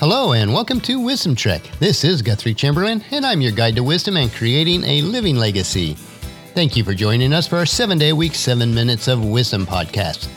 Hello and welcome to Wisdom Trek. This is Guthrie Chamberlain, and I'm your guide to wisdom and creating a living legacy. Thank you for joining us for our seven day week, seven minutes of wisdom podcast.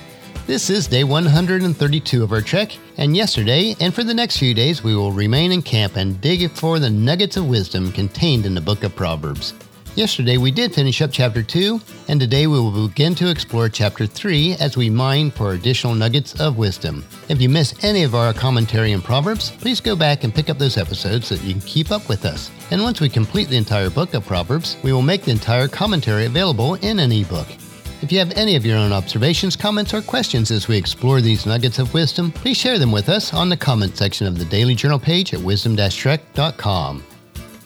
This is day 132 of our trek, and yesterday and for the next few days, we will remain in camp and dig for the nuggets of wisdom contained in the book of Proverbs. Yesterday we did finish up chapter 2, and today we will begin to explore chapter 3 as we mine for additional nuggets of wisdom. If you miss any of our commentary in Proverbs, please go back and pick up those episodes so that you can keep up with us. And once we complete the entire book of Proverbs, we will make the entire commentary available in an ebook. If you have any of your own observations, comments, or questions as we explore these nuggets of wisdom, please share them with us on the comment section of the Daily Journal page at wisdom-trek.com.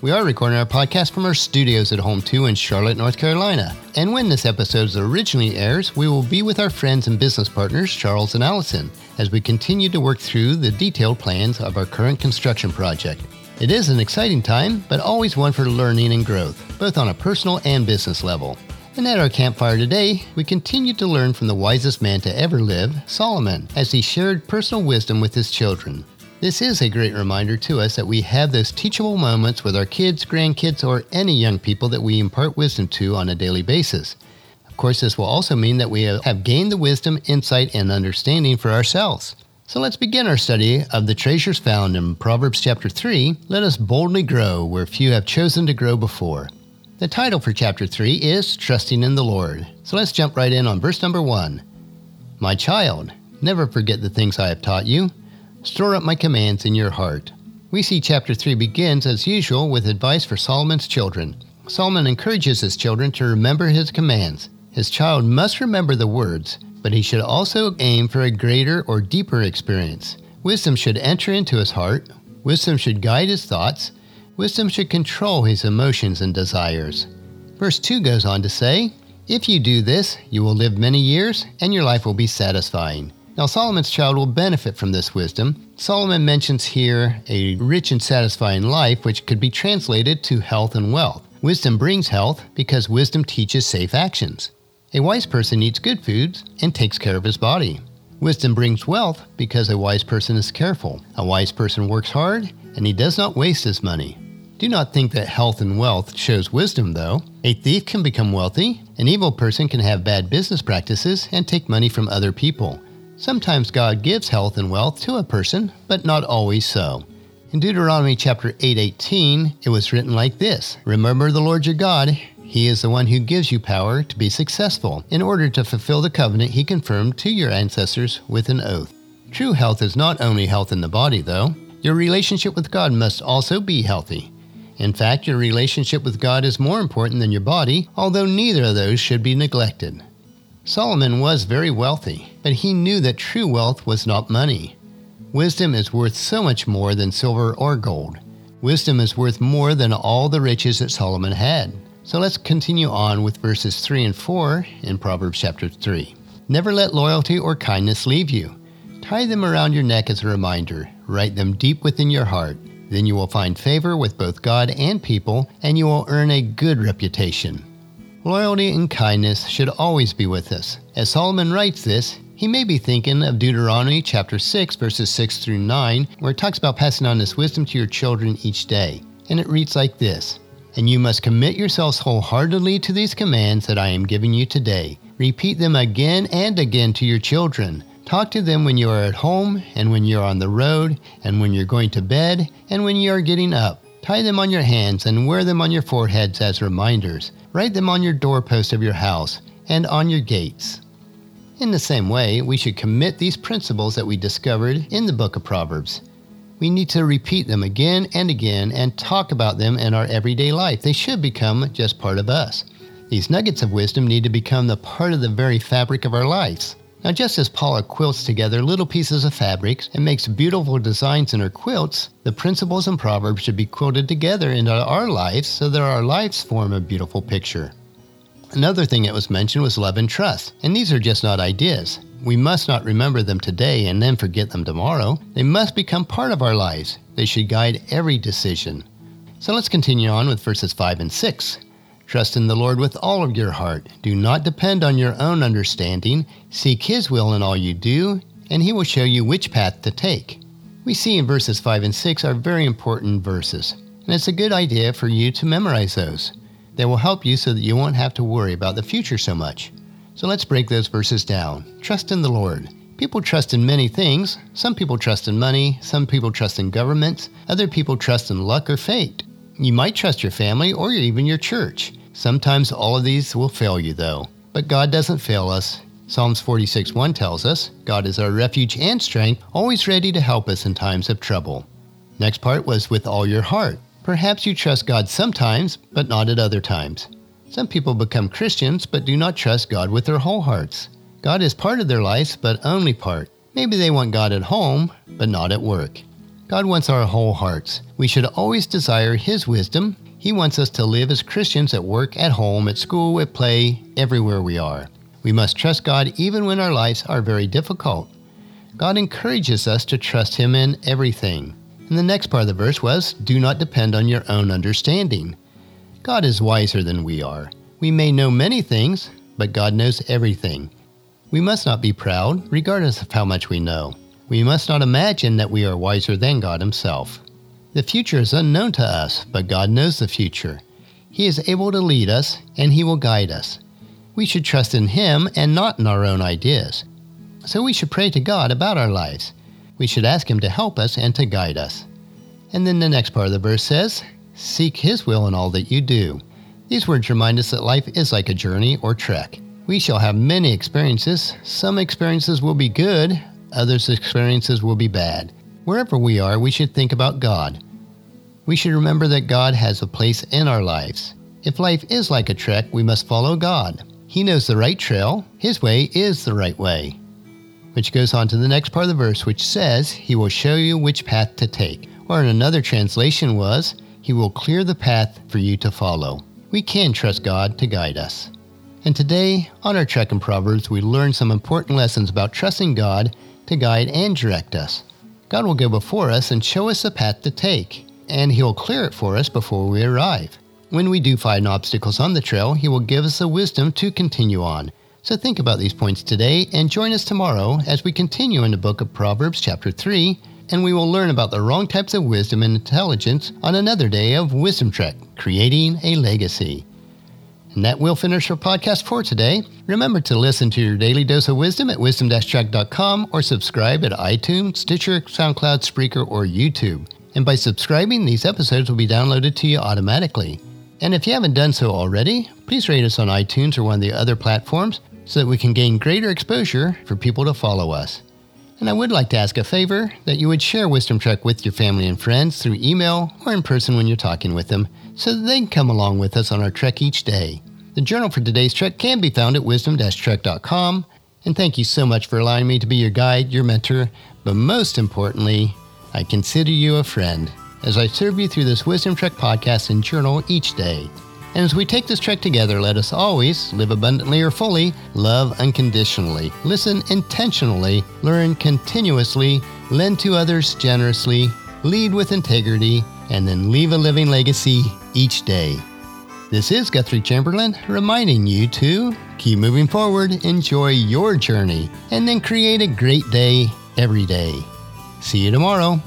We are recording our podcast from our studios at Home 2 in Charlotte, North Carolina. And when this episode originally airs, we will be with our friends and business partners, Charles and Allison, as we continue to work through the detailed plans of our current construction project. It is an exciting time, but always one for learning and growth, both on a personal and business level. And at our campfire today, we continue to learn from the wisest man to ever live, Solomon, as he shared personal wisdom with his children. This is a great reminder to us that we have those teachable moments with our kids, grandkids, or any young people that we impart wisdom to on a daily basis. Of course, this will also mean that we have gained the wisdom, insight, and understanding for ourselves. So let's begin our study of the treasures found in Proverbs chapter 3. Let us boldly grow where few have chosen to grow before. The title for chapter 3 is Trusting in the Lord. So let's jump right in on verse number 1. My child, never forget the things I have taught you Store up my commands in your heart. We see chapter 3 begins, as usual, with advice for Solomon's children. Solomon encourages his children to remember his commands. His child must remember the words, but he should also aim for a greater or deeper experience. Wisdom should enter into his heart, wisdom should guide his thoughts, wisdom should control his emotions and desires. Verse 2 goes on to say, If you do this, you will live many years, and your life will be satisfying. Now, Solomon's child will benefit from this wisdom. Solomon mentions here a rich and satisfying life, which could be translated to health and wealth. Wisdom brings health because wisdom teaches safe actions. A wise person eats good foods and takes care of his body. Wisdom brings wealth because a wise person is careful. A wise person works hard and he does not waste his money. Do not think that health and wealth shows wisdom, though. A thief can become wealthy, an evil person can have bad business practices and take money from other people. Sometimes God gives health and wealth to a person, but not always so. In Deuteronomy chapter 8:18, it was written like this: Remember the Lord your God, he is the one who gives you power to be successful in order to fulfill the covenant he confirmed to your ancestors with an oath. True health is not only health in the body, though. Your relationship with God must also be healthy. In fact, your relationship with God is more important than your body, although neither of those should be neglected. Solomon was very wealthy, but he knew that true wealth was not money. Wisdom is worth so much more than silver or gold. Wisdom is worth more than all the riches that Solomon had. So let's continue on with verses 3 and 4 in Proverbs chapter 3. Never let loyalty or kindness leave you. Tie them around your neck as a reminder, write them deep within your heart. Then you will find favor with both God and people, and you will earn a good reputation. Loyalty and kindness should always be with us. As Solomon writes this, he may be thinking of Deuteronomy chapter 6, verses 6 through 9, where it talks about passing on this wisdom to your children each day. And it reads like this And you must commit yourselves wholeheartedly to these commands that I am giving you today. Repeat them again and again to your children. Talk to them when you are at home, and when you are on the road, and when you're going to bed, and when you are getting up. Tie them on your hands and wear them on your foreheads as reminders. Write them on your doorpost of your house and on your gates. In the same way, we should commit these principles that we discovered in the book of Proverbs. We need to repeat them again and again and talk about them in our everyday life. They should become just part of us. These nuggets of wisdom need to become the part of the very fabric of our lives. Now, just as Paula quilts together little pieces of fabrics and makes beautiful designs in her quilts, the principles and proverbs should be quilted together into our lives so that our lives form a beautiful picture. Another thing that was mentioned was love and trust, and these are just not ideas. We must not remember them today and then forget them tomorrow. They must become part of our lives. They should guide every decision. So let's continue on with verses 5 and 6. Trust in the Lord with all of your heart. Do not depend on your own understanding. Seek His will in all you do, and He will show you which path to take. We see in verses 5 and 6 are very important verses, and it's a good idea for you to memorize those. They will help you so that you won't have to worry about the future so much. So let's break those verses down. Trust in the Lord. People trust in many things. Some people trust in money, some people trust in governments, other people trust in luck or fate. You might trust your family or even your church. Sometimes all of these will fail you, though. But God doesn't fail us. Psalms 46 1 tells us God is our refuge and strength, always ready to help us in times of trouble. Next part was with all your heart. Perhaps you trust God sometimes, but not at other times. Some people become Christians but do not trust God with their whole hearts. God is part of their lives, but only part. Maybe they want God at home, but not at work. God wants our whole hearts. We should always desire His wisdom. He wants us to live as Christians at work, at home, at school, at play, everywhere we are. We must trust God even when our lives are very difficult. God encourages us to trust Him in everything. And the next part of the verse was, Do not depend on your own understanding. God is wiser than we are. We may know many things, but God knows everything. We must not be proud, regardless of how much we know. We must not imagine that we are wiser than God Himself. The future is unknown to us, but God knows the future. He is able to lead us, and He will guide us. We should trust in Him and not in our own ideas. So we should pray to God about our lives. We should ask Him to help us and to guide us. And then the next part of the verse says, Seek His will in all that you do. These words remind us that life is like a journey or trek. We shall have many experiences. Some experiences will be good, others' experiences will be bad. Wherever we are, we should think about God. We should remember that God has a place in our lives. If life is like a trek, we must follow God. He knows the right trail, His way is the right way. Which goes on to the next part of the verse, which says, He will show you which path to take. Or in another translation was, He will clear the path for you to follow. We can trust God to guide us. And today, on our Trek in Proverbs, we learn some important lessons about trusting God to guide and direct us. God will go before us and show us the path to take, and He will clear it for us before we arrive. When we do find obstacles on the trail, He will give us the wisdom to continue on. So think about these points today and join us tomorrow as we continue in the book of Proverbs, chapter 3, and we will learn about the wrong types of wisdom and intelligence on another day of Wisdom Trek, creating a legacy. And that will finish our podcast for today. Remember to listen to your daily dose of wisdom at wisdom-trek.com or subscribe at iTunes, Stitcher, SoundCloud, Spreaker, or YouTube. And by subscribing, these episodes will be downloaded to you automatically. And if you haven't done so already, please rate us on iTunes or one of the other platforms so that we can gain greater exposure for people to follow us. And I would like to ask a favor that you would share Wisdom Trek with your family and friends through email or in person when you're talking with them so that they can come along with us on our trek each day. The journal for today's trek can be found at wisdom-trek.com. And thank you so much for allowing me to be your guide, your mentor, but most importantly, I consider you a friend as I serve you through this Wisdom Trek podcast and journal each day. And as we take this trek together, let us always live abundantly or fully, love unconditionally, listen intentionally, learn continuously, lend to others generously, lead with integrity, and then leave a living legacy each day. This is Guthrie Chamberlain reminding you to keep moving forward, enjoy your journey, and then create a great day every day. See you tomorrow.